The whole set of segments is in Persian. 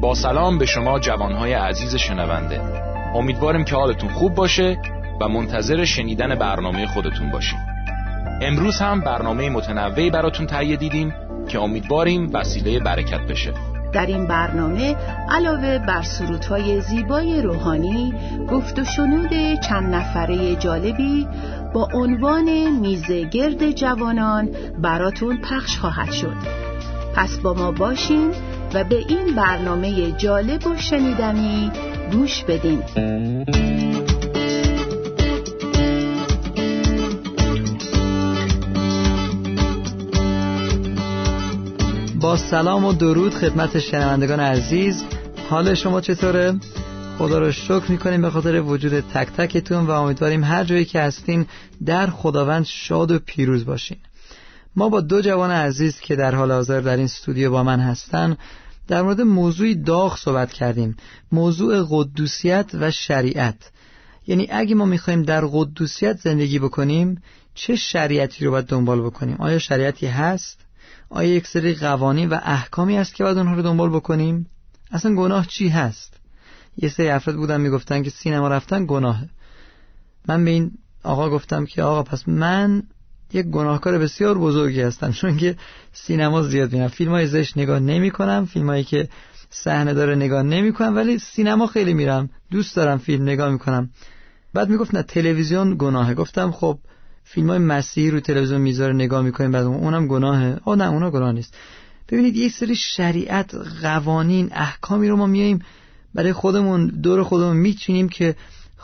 با سلام به شما جوانهای عزیز شنونده. امیدواریم که حالتون خوب باشه و منتظر شنیدن برنامه خودتون باشیم امروز هم برنامه متنوعی براتون تهیه دیدیم که امیدواریم وسیله برکت بشه. در این برنامه علاوه بر سرودهای زیبای روحانی گفت و شنود چند نفره جالبی با عنوان میزه گرد جوانان براتون پخش خواهد شد. پس با ما باشین و به این برنامه جالب و شنیدنی گوش بدین. با سلام و درود خدمت شنوندگان عزیز. حال شما چطوره؟ خدا رو شکر می‌کنیم به خاطر وجود تک تکتون و امیدواریم هر جایی که هستین در خداوند شاد و پیروز باشین. ما با دو جوان عزیز که در حال حاضر در این استودیو با من هستن در مورد موضوعی داغ صحبت کردیم. موضوع قدوسیت و شریعت. یعنی اگه ما می‌خوایم در قدوسیت زندگی بکنیم چه شریعتی رو باید دنبال بکنیم؟ آیا شریعتی هست؟ آیا یک سری قوانین و احکامی هست که باید اونها رو دنبال بکنیم؟ اصلا گناه چی هست؟ یه سری افراد بودن می‌گفتن که سینما رفتن گناهه من به این آقا گفتم که آقا پس من یک گناهکار بسیار بزرگی هستم چون که سینما زیاد میرم فیلم های زشت نگاه نمی کنم فیلم هایی که صحنه داره نگاه نمی کنم ولی سینما خیلی میرم. دوست دارم فیلم نگاه می‌کنم. بعد می‌گفت نه تلویزیون گناهه. گفتم خب فیلم های مسیحی رو تلویزیون می‌ذاره نگاه می‌کنیم بعد اونم گناهه. آه نه اونا گناه نیست. ببینید یه سری شریعت قوانین احکامی رو ما میاییم برای خودمون دور خودمون میچینیم که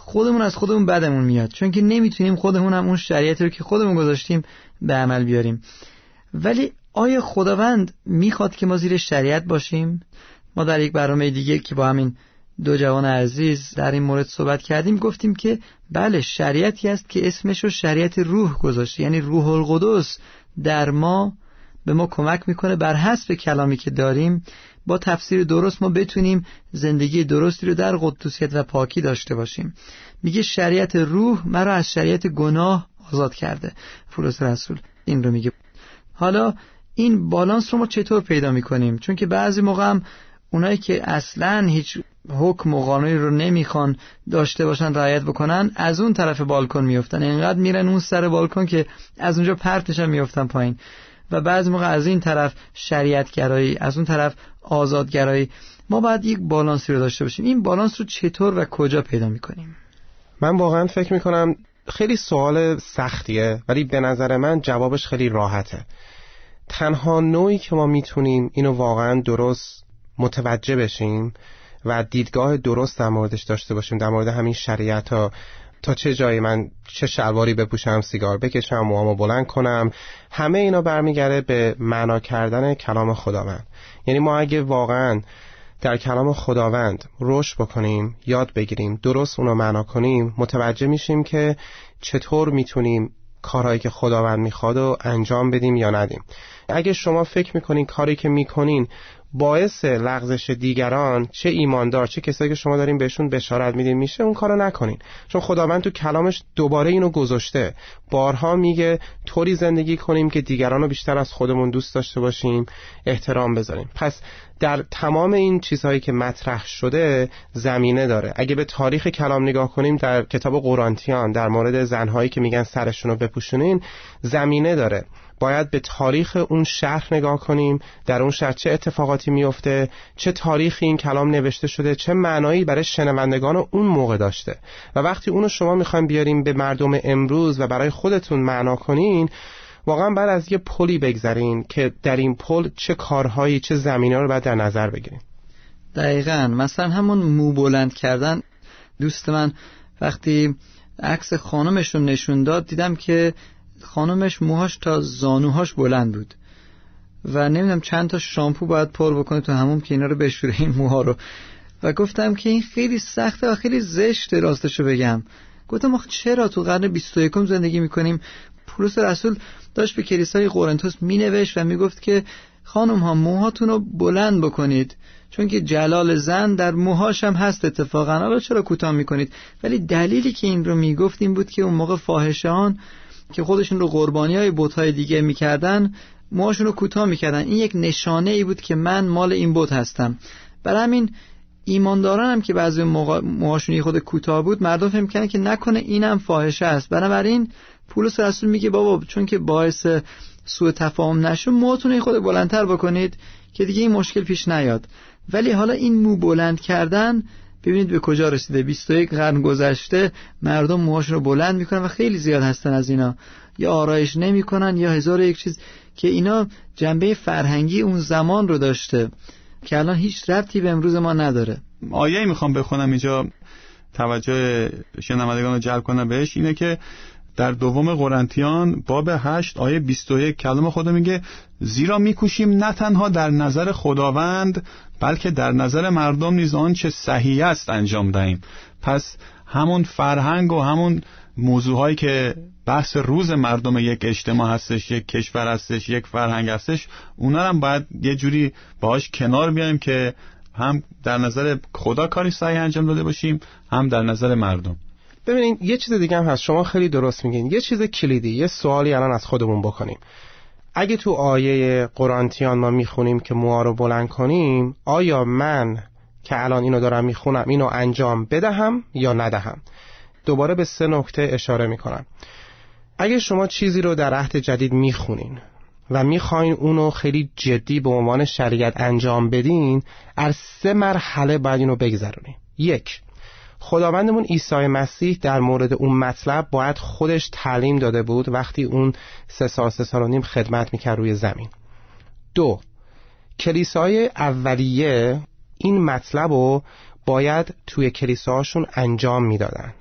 خودمون از خودمون بدمون میاد. چون که نمی‌تونیم خودمون هم اون شریعتی رو که خودمون گذاشتیم به عمل بیاریم. ولی آیا خداوند می‌خواد که ما زیر شریعت باشیم؟ ما در یک برنامه دیگه که با همین دو جوان عزیز در این مورد صحبت کردیم گفتیم که بله شریعتی است که اسمش رو شریعت روح گذاشته. یعنی روح القدس در ما به ما کمک می‌کنه بر حسب کلامی که داریم. با تفسیر درست ما بتونیم زندگی درستی رو در قدوسیت و پاکی داشته باشیم. میگه شریعت روح مرا از شریعت گناه آزاد کرده. پولس رسول این رو میگه. حالا این بالانس رو ما چطور پیدا می‌کنیم؟ چون که بعضی موقع هم اونایی که اصلا هیچ حکم و قانونی رو نمی‌خوان داشته باشن رعایت بکنن از اون طرف بالکن میفتن اینقدر میرن اون سر بالکن که از اونجا پرتشن میفتن پایین. و بعض موقع از این طرف شریعتگرایی از اون طرف آزادگرایی. ما باید یک بالانسی رو داشته باشیم. این بالانس رو چطور و کجا پیدا می‌کنیم؟ من واقعا فکر می‌کنم خیلی سوال سختیه ولی به نظر من جوابش خیلی راحته. تنها نوعی که ما می‌تونیم اینو واقعا درست متوجه بشیم و دیدگاه درست در موردش داشته باشیم در مورد همین شریعت ها تا چه جایی من چه شلواری بپوشم سیگار بکشم موامو بلند کنم همه اینا برمیگرده به معنا کردن کلام خداوند. یعنی ما اگه واقعا در کلام خداوند رشد بکنیم یاد بگیریم درست اونو معنا کنیم متوجه میشیم که چطور می‌تونیم کارهایی که خداوند می‌خواد و انجام بدیم یا ندیم. اگه شما فکر می‌کنین کاری که می‌کنین باعث لغزش دیگران چه ایماندار چه کسایی که شما دارین بهشون بشارت میدین میشه اون کارو نکنین. چون خداوند تو کلامش دوباره اینو گذاشته. بارها میگه طوری زندگی کنیم که دیگران رو بیشتر از خودمون دوست داشته باشیم احترام بذاریم. پس در تمام این چیزهایی که مطرح شده زمینه داره. اگه به تاریخ کلام نگاه کنیم در کتاب قرانتیان در مورد زنهایی که میگن سرشون رو بپوشونین زمینه داره. باید به تاریخ اون شهر نگاه کنیم در اون شهر چه اتفاقاتی میفته چه تاریخی این کلام نوشته شده چه معنایی برای شنوندگان اون موقع داشته. و وقتی اونو شما می‌خوایم بیاریم به مردم امروز و برای خودتون معنا کنین واقعا بعد از یه پلی بگذارین که در این پل چه کارهایی چه زمینه رو باید در نظر بگیریم دقیقا. مثلا همون مو بلند کردن. دوست من وقتی عکس خانمش رو نشون داد دیدم که خانمش موهاش تا زانوهاش بلند بود. و نمی‌دونم چند تا شامپو باید پر بکنه تو همون که اینا رو بشوره این موها رو. و گفتم که این خیلی سخته و خیلی زشته راستشو بگم. گفتم آخه چرا تو قرن 21 زندگی می‌کنیم؟ پولس رسول داشت به کلیسای قرنتوس مینوشت و می‌گفت که خانم ها موهاتون رو بلند بکنید چون که جلال زن در موهاش هم هست اتفاقا. حالا چرا کوتاه می‌کنید؟ ولی دلیلی که این رو می‌گفت این بود که اون موقع فاحشان که خودشون رو قربانی های بوت های دیگه می‌کردن موهاشون رو کوتاه می‌کردن. این یک نشانه ای بود که من مال این بوت هستم. برای همین ایمانداران هم که بعضی موهاشون خود کوتاه بود مردم فهم کنه که نکنه اینم فاحشه است. بنابراین پولس رسول میگه بابا چون که باعث سوء تفاهم نشه موتون خود بلندتر بکنید که دیگه این مشکل پیش نیاد. ولی حالا این مو بلند کردن ببینید به کجا رسیده. 21 قرن گذشته مردم موهاشون رو بلند می‌کنن و خیلی زیاد هستن از اینا. یا آرایش نمی‌کنن یا هزار یک چیز که اینا جنبه فرهنگی اون زمان رو داشته که الان هیچ ربطی به امروز ما نداره. آیه می‌خوام بخونم اینجا توجه شنوندگان رو جلب کنم بهش. اینه که در دوم قرنتیان باب 8 آیه 21 کلام خدا میگه زیرا میکوشیم نه تنها در نظر خداوند بلکه در نظر مردم نیز آنچه صحیح است انجام دهیم. پس همون فرهنگ و همون موضوعهایی که بحث روز مردم یک اجتماع هستش یک کشور هستش یک فرهنگ هستش اونا هم باید یه جوری باهاش کنار بیایم که هم در نظر خدا کاری صحیح انجام داده باشیم هم در نظر مردم. ببینید یه چیز دیگه هم هست. شما خیلی درست میگین. یه چیز کلیدی یه سوالی الان از خودمون بکنیم. اگه تو آیه قرانتیان ما می‌خونیم که موها رو بلند کنیم آیا من که الان اینو دارم می‌خونم اینو انجام بدهم یا ندهم؟ دوباره به سه نکته اشاره می‌کنم. اگه شما چیزی رو در عهد جدید می‌خونین و می‌خواین اونو خیلی جدی به عنوان شریعت انجام بدین از سه مرحله باید اینو بگذرونین. یک خداوندمون عیسی مسیح در مورد اون مطلب باید خودش تعلیم داده بود وقتی اون سه سال سه سال و نیم خدمت می‌کرد روی زمین. دو کلیسای اولیه این مطلب رو باید توی کلیساهاشون انجام می‌دادن.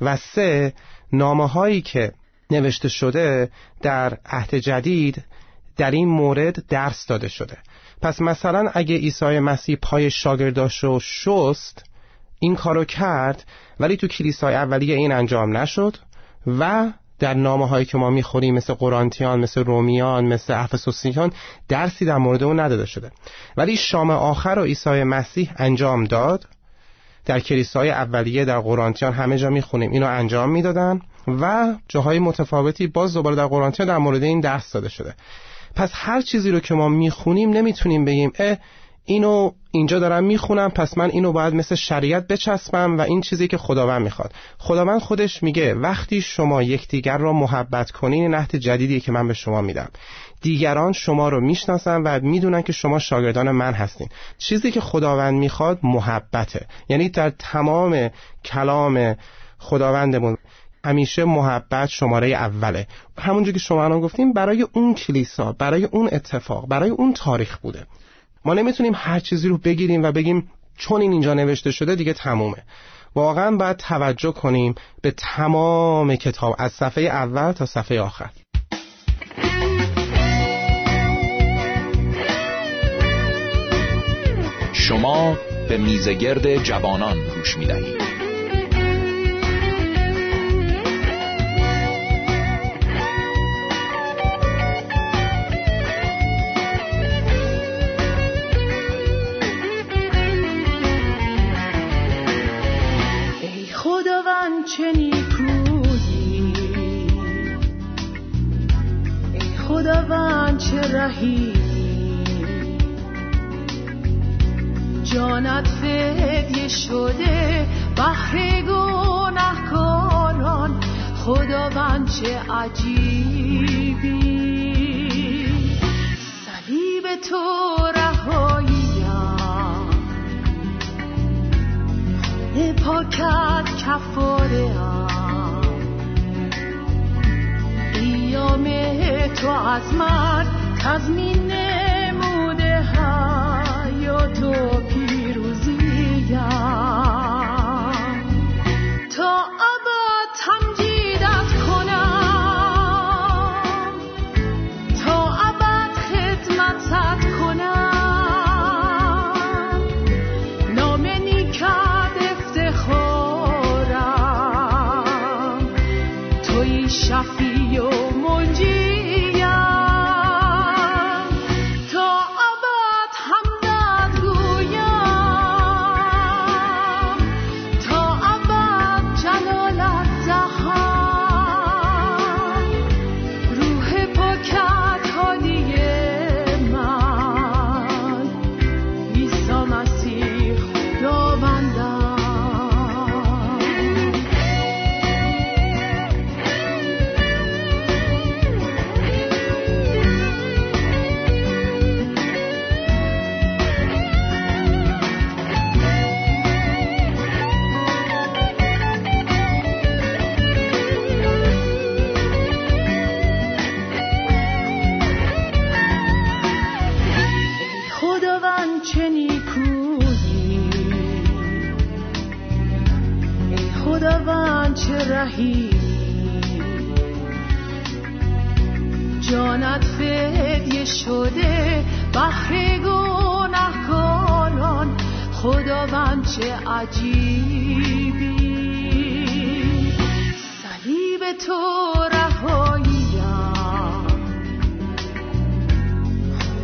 و سه نامه هایی که نوشته شده در عهد جدید در این مورد درس داده شده. پس مثلا اگه عیسی مسیح پای شاگرداش رو شست این کارو کرد ولی تو کلیسای اولیه این انجام نشد و در نامه هایی که ما می‌خوریم مثل قرانتیان مثل رومیان مثل افسوسیان درسی در مورد اون نداده شده. ولی شام آخر رو عیسی مسیح انجام داد. در کلیسای اولیه در قرانتیان همه جا می‌خونیم. اینو انجام می‌دادن و جاهای متفاوتی باز دوباره در قرانتیان در مورد این درس داده شده. پس هر چیزی رو که ما می‌خونیم نمی‌تونیم بگیم اه اینو اینجا دارم می‌خونم پس من اینو باید مثل شریعت بچسبم و این چیزی که خداوند می‌خواد. خداوند خودش میگه وقتی شما یکدیگر را محبت کنین نهت جدیدی که من به شما میدم. دیگران شما رو می‌شناسن و می‌دونن که شما شاگردان من هستین. چیزی که خداوند می‌خواد محبته. یعنی در تمام کلام خداوندمون همیشه محبت شماره اوله. همونجور که شما الان گفتیم برای اون کلیسا برای اون اتفاق برای اون تاریخ بوده. ما نمی‌تونیم هر چیزی رو بگیریم و بگیم چون این اینجا نوشته شده دیگه تمومه. واقعا باید توجه کنیم به تمام کتاب از صفحه اول تا صفحه آخر. شما به میزگرد جوانان گوش می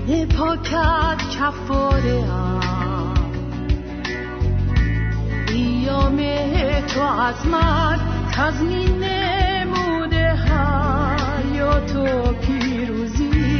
پاکت کفاره ایام تو از من تزمین نموده حیات و پیروزیم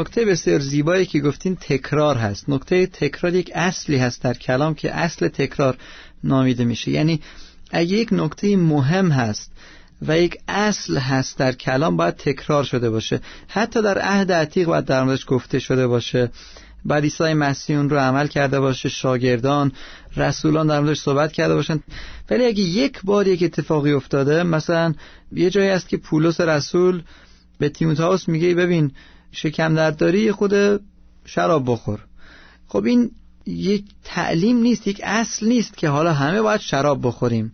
نکته بسیار زیبایی که گفتین تکرار هست. نکته تکرار یک اصلی هست در کلام که اصل تکرار نامیده میشه. یعنی اگه یک نکته مهم هست و یک اصل هست در کلام باید تکرار شده باشه. حتی در عهد عتیق باید در موردش گفته شده باشه. بعد عیسی مسیح اون رو عمل کرده باشه شاگردان رسولان در موردش صحبت کرده باشن. ولی اگه یک بار یک اتفاقی افتاده مثلا یه جایی هست که پولس رسول به تیموتائوس میگه ببین شکم درد داری خود شراب بخور. خب این یک تعلیم نیست یک اصل نیست که حالا همه باید شراب بخوریم.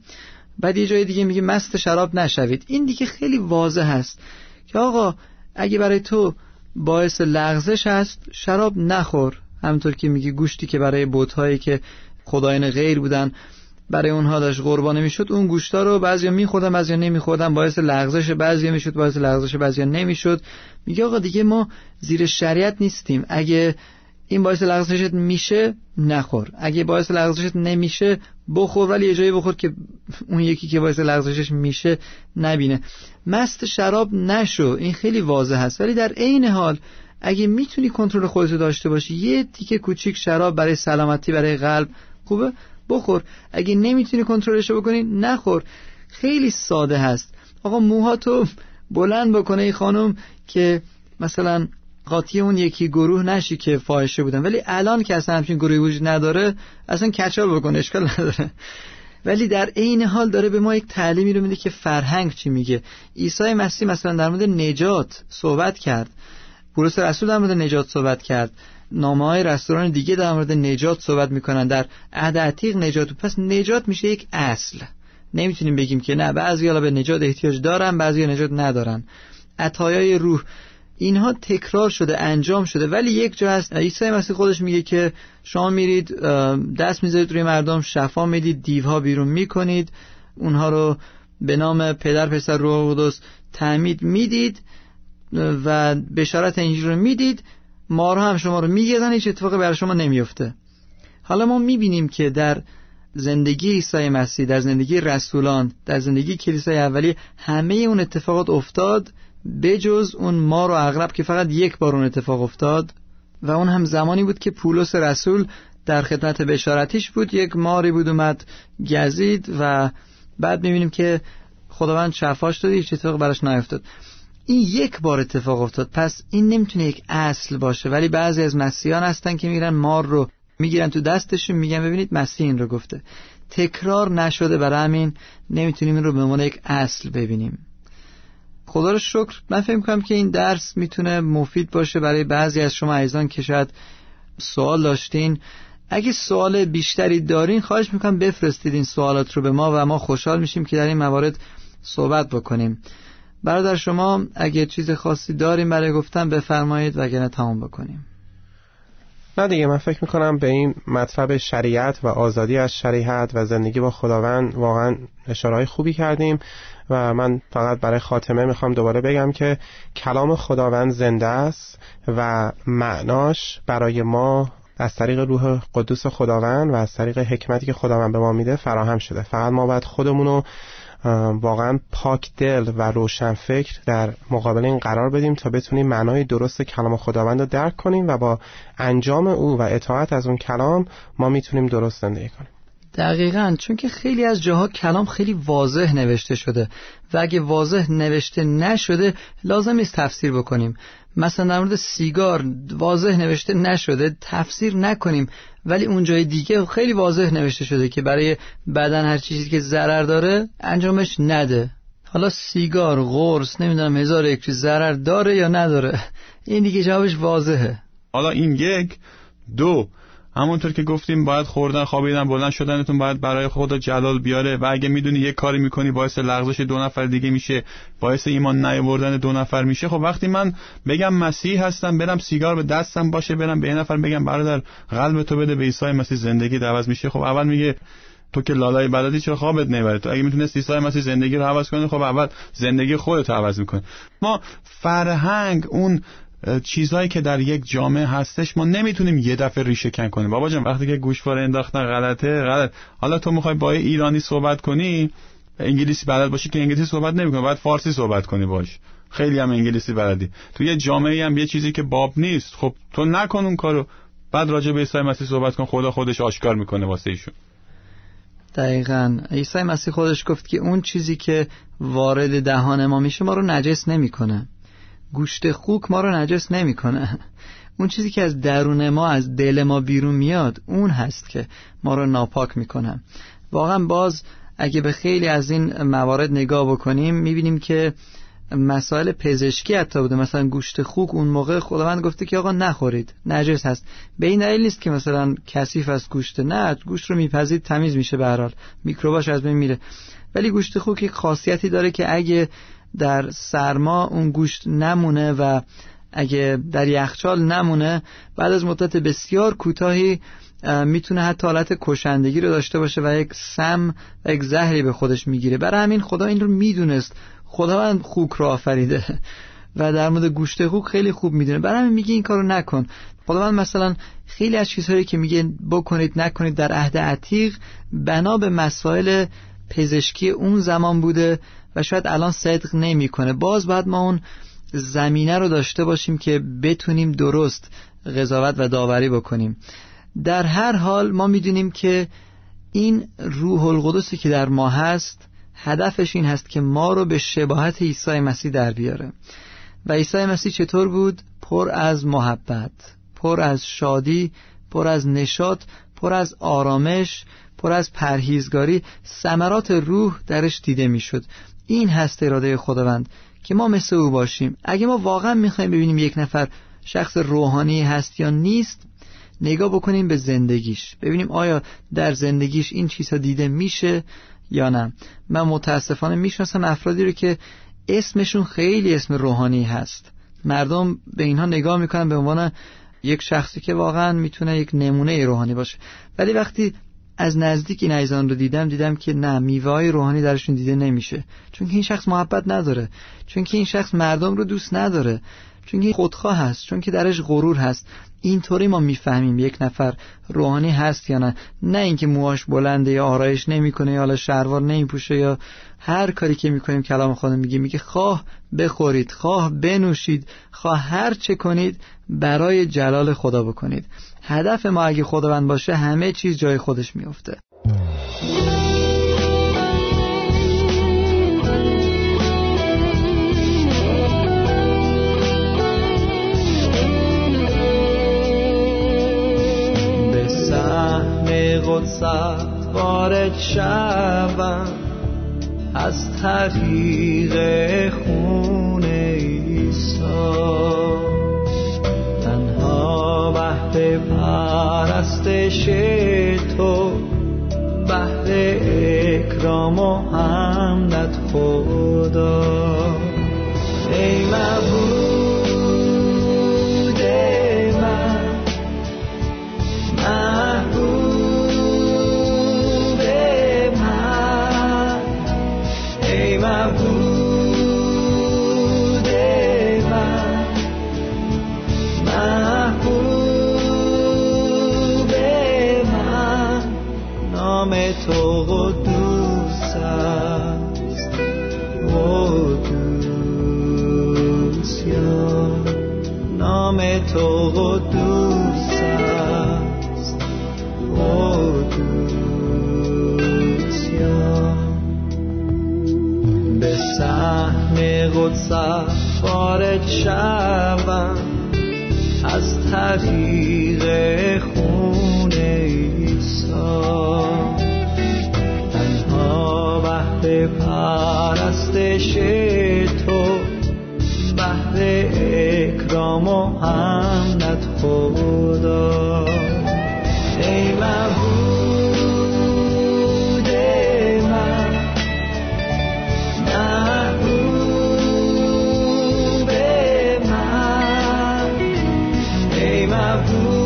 بعد یه جای دیگه میگه مست شراب نشوید. این دیگه خیلی واضح هست که آقا اگه برای تو باعث لغزش هست شراب نخور. همونطور که میگه گوشتی که برای بوتهایی که خدایان غیر بودن برای اونها داشت قربانی می‌شد اون گوشتا رو بعضیا میخوردن بعضیا نمیخوردن. باعث لغزش بعضیا می‌شد باعث لغزش بعضیا نمی‌شد. میگه آقا دیگه ما زیر شریعت نیستیم. اگه این باعث لغزشت میشه نخور. اگه باعث لغزشت نمیشه بخور. ولی یه جایی بخور که اون یکی که باعث لغزشش میشه نبینه. مست شراب نشو. این خیلی واضح هست ولی در عین حال اگه می‌تونی کنترل خودتو داشته باشی یه تیکه کوچیک شراب برای سلامتی برای قلب خوبه بخور. اگه نمی‌تونی کنترلش بکنی نخور. خیلی ساده هست. آقا موهاتو بلند بکنه ای خانم که مثلا قاطی اون یکی گروه نشی که فاحشه بودن. ولی الان که اصلا همچین گروهی وجود نداره اصلا کچال بکنه اشکال نداره. ولی در عین حال داره به ما یک تعلیمی رو میده که فرهنگ چی میگه. عیسی مسیح مثلا در مورد نجات صحبت کرد. پولس رسول در مورد نجات صحبت کرد. نامه های رستوران دیگه در مورد نجات صحبت می‌کنن. در عهد عتیق نجات پس نجات میشه یک اصل. نمی‌تونیم بگیم که نه. بعضی حالا به نجات احتیاج دارن بعضی نجات ندارن. عطایای روح اینها تکرار شده انجام شده. ولی یک جا هست. عیسی مسیح خودش میگه که شما میرید دست می‌ذارید روی مردم شفا می‌دید دیوها بیرون می‌کنید. اونها رو به نام پدر پسر روح قدس تعمید می‌دید و بشارت انجیل رو می‌دید. ما رو هم شما رو می‌گیرن هیچ اتفاقی برای شما نمیفته حالا ما می‌بینیم که در زندگی عیسی مسیح در زندگی رسولان در زندگی کلیسای اولی همه اون اتفاقات افتاد بجز اون مار و اغرب که فقط یک بار اون اتفاق افتاد و اون هم زمانی بود که پولس رسول در خدمت بشارتیش بود یک ماری بود اومد گزید و بعد می‌بینیم که خداوند شفاش داد هیچ اتفاق براش نیفتاد. این یک بار اتفاق افتاد. پس این نمی‌تونه یک اصل باشه ولی بعضی از مسیحیان هستن که میرن مار رو می‌گیرن تو دستشون میگن ببینید مسیح این رو گفته. تکرار نشده برای همین نمی‌تونیم این رو به عنوان یک اصل ببینیم. خدا رو شکر. من فکر کنم که این درس می‌تونه مفید باشه برای بعضی از شما عزیزان که شاید سوال داشتین. اگه سوال بیشتری دارین خواهش می‌کنم بفرستید این سوالات رو به ما و ما خوشحال میشیم که در این موارد صحبت بکنیم. برادر شما اگه چیز خاصی داریم برای گفتن بفرمایید وگرنه تمام بکنیم. نه دیگه من فکر می‌کنم به این مطلب شریعت و آزادی از شریعت و زندگی با خداوند واقعا اشارهای خوبی کردیم و من فقط برای خاتمه می‌خوام دوباره بگم که کلام خداوند زنده است و معناش برای ما از طریق روح قدوس خداوند و از طریق حکمتی که خداوند به ما میده فراهم شده. فقط ما باید خودمون واقعا پاک دل و روشن فکر در مقابل این قرار بدیم تا بتونیم معنای درست کلام خداوند رو درک کنیم و با انجام او و اطاعت از اون کلام ما می‌تونیم درست زندگی کنیم. دقیقا چون که خیلی از جاها کلام خیلی واضح نوشته شده و اگه واضح نوشته نشده لازم است تفسیر بکنیم. مثلا در مورد سیگار واضح نوشته نشده تفسیر نکنیم ولی اون جای دیگه خیلی واضح نوشته شده که برای بدن هر چیزی که ضرر داره انجامش نده. حالا سیگار قرص نمی‌دونم هزار یک ضرر داره یا نداره. این دیگه جوابش واضحه. حالا این یک دو همونطور که گفتیم باید خوردن خوابیدن بلند شدنتون باید برای خدا جلال بیاره و اگه می‌دونی یک کاری می‌کنی باعث لغزش دو نفر دیگه میشه باعث ایمان نیاوردن دو نفر میشه. خب وقتی من بگم مسیح هستم برم سیگار به دستم باشه برم به یه نفر بگم برادر قلب تو بده به عیسی مسیح زندگی عوض میشه. خب اول میگه تو که لالای بلدی چرا خوابت نمی‌بره تو اگه می‌تونستی عیسی مسیح زندگی رو عوض کنی خب اول زندگی خودت عوض می‌کنی. ما فرهنگ اون چیزهایی که در یک جامعه هستش ما نمی‌تونیم یه دفعه ریشه کن کنیم. بابا جان وقتی که گوشواره انداختن غلطه غلط. حالا تو می‌خوای با ایرانی صحبت کنی انگلیسی بلد باشی که انگلیسی صحبت نمی‌کنی باید فارسی صحبت کنی باش. خیلی هم انگلیسی بلدی. تو یه جامعه هم یه چیزی که باب نیست. خب تو نکن اون کارو. بعد راجع به عیسی مسیح صحبت کن خدا خودش آشکار می‌کنه واسه ایشون. دقیقا. عیسی مسیح خودش گفت که اون چیزی که وارد دهان ما میشه ما رو نجس نمی‌کنه. گوشت خوک ما رو نجس نمی‌کنه. اون چیزی که از درون ما از دل ما بیرون میاد اون هست که ما رو ناپاک می‌کنه. واقعا باز اگه به خیلی از این موارد نگاه بکنیم می‌بینیم که مسائل پزشکی حتی بوده. مثلا گوشت خوک اون موقع خداوند گفته که آقا نخورید نجس هست. به این دلیل نیست که مثلا کثیف از گوشت نه گوشت رو میپزید تمیز میشه به هر حال. میکروباش از بین میره. ولی گوشت خوک یک خاصیتی داره که اگه در سرما اون گوشت نمونه و اگه در یخچال نمونه بعد از مدت بسیار کوتاهی می‌تونه حتی حالت کشندگی رو داشته باشه و یک سم و یک زهری به خودش می‌گیره. برای همین خدا این رو می‌دونست. خداوند خوک رو آفریده. و در مورد گوشت خوک خیلی خوب می‌دونه. برای همین میگه این کارو نکن. خداوند مثلا خیلی از چیزهایی که میگه بکنید نکنید در عهد عتیق بنا به مسائل پزشکی اون زمان بوده و شاید الان صدق نمی‌کنه. باز باید ما اون زمینه رو داشته باشیم که بتونیم درست قضاوت و داوری بکنیم. در هر حال ما می‌دونیم که این روح القدسی که در ما هست هدفش این هست که ما رو به شباهت عیسی مسیح در بیاره. و عیسی مسیح چطور بود؟ پر از محبت پر از شادی پر از نشاط پر از آرامش پر از پرهیزگاری ثمرات روح درش دیده می‌شد. این هست اراده خداوند که ما مثل او باشیم. اگه ما واقعا می‌خوایم ببینیم یک نفر شخص روحانی هست یا نیست نگاه بکنیم به زندگیش. ببینیم آیا در زندگیش این چیزها دیده میشه یا نه. من متاسفانه می‌شناسم افرادی رو که اسمشون خیلی اسم روحانی هست. مردم به اینها نگاه می‌کنن به عنوان یک شخصی که واقعا می‌تونه یک نمونه روحانی باشه. ولی وقتی از نزدیک این عیزان رو دیدم دیدم که نه میوه های روحانی درشون دیده نمیشه. چون که این شخص محبت نداره چون که این شخص مردم رو دوست نداره چون که خودخواه هست چون که درش غرور هست. اینطوری ما می‌فهمیم یک نفر روحانی هست یا نه. نه اینکه موهاش بلنده یا آرایش نمی‌کنه یا حالا شلوار نمیپوشه یا هر کاری که می‌کنیم کلام خدا میگه میگه خواه بخورید خواه بنوشید خواه هر چه کنید برای جلال خدا بکنید. هدف ما اگه خداوند باشه همه چیز جای خودش میفته به سهم قدست وارد شوم. از طریق خون عیسی. بهر پرستش تو بهر اکرام و حمدت خدا. تو قدوس است قدوس یا به سهم قدست وارد شوم از طریق ای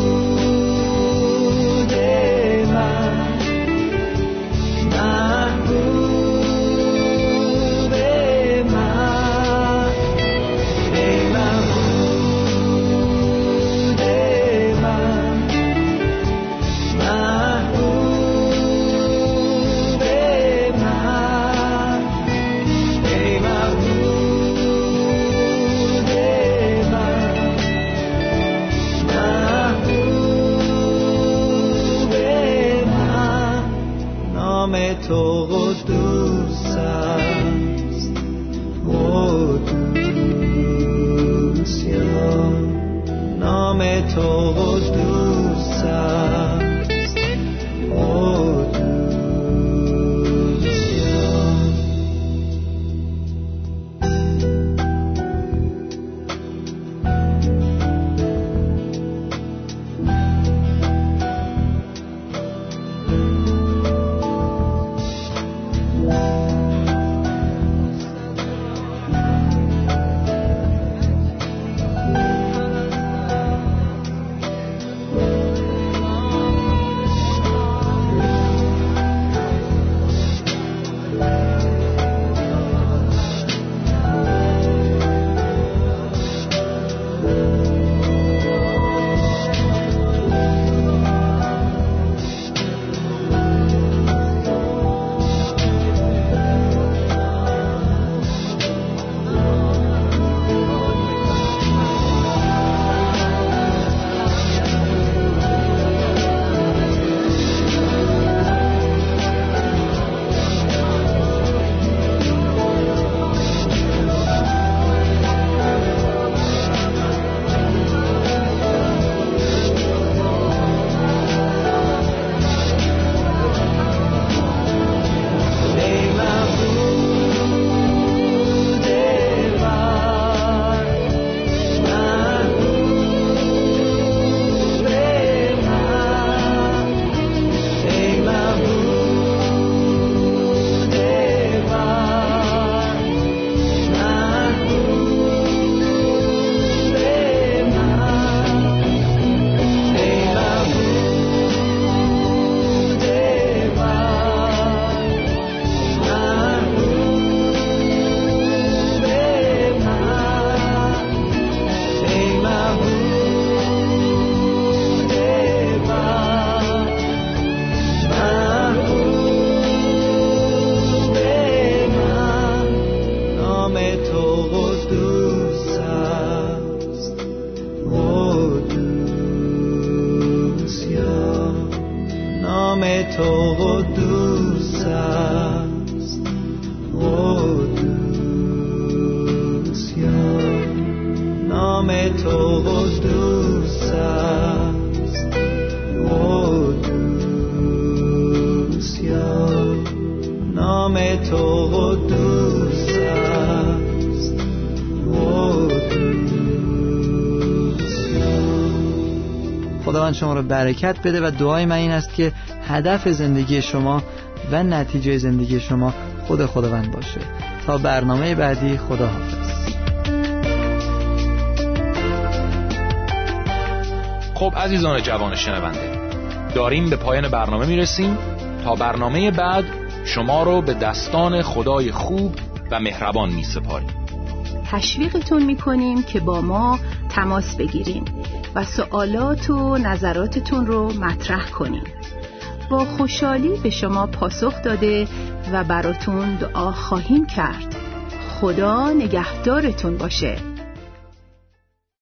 خداوند شما رو برکت بده و دعای من این است که هدف زندگی شما و نتیجه زندگی شما خود خداوند باشه. تا برنامه بعدی خدا حافظ خب عزیزان جوان شنونده داریم به پایان برنامه می‌رسیم. تا برنامه بعد شما رو به دستان خدای خوب و مهربان می سپاریم. تشویقتون می‌کنیم که با ما تماس بگیریم و سوالات و نظراتتون رو مطرح کنیم. با خوشحالی به شما پاسخ داده و براتون دعا خواهیم کرد. خدا نگهدارتون باشه.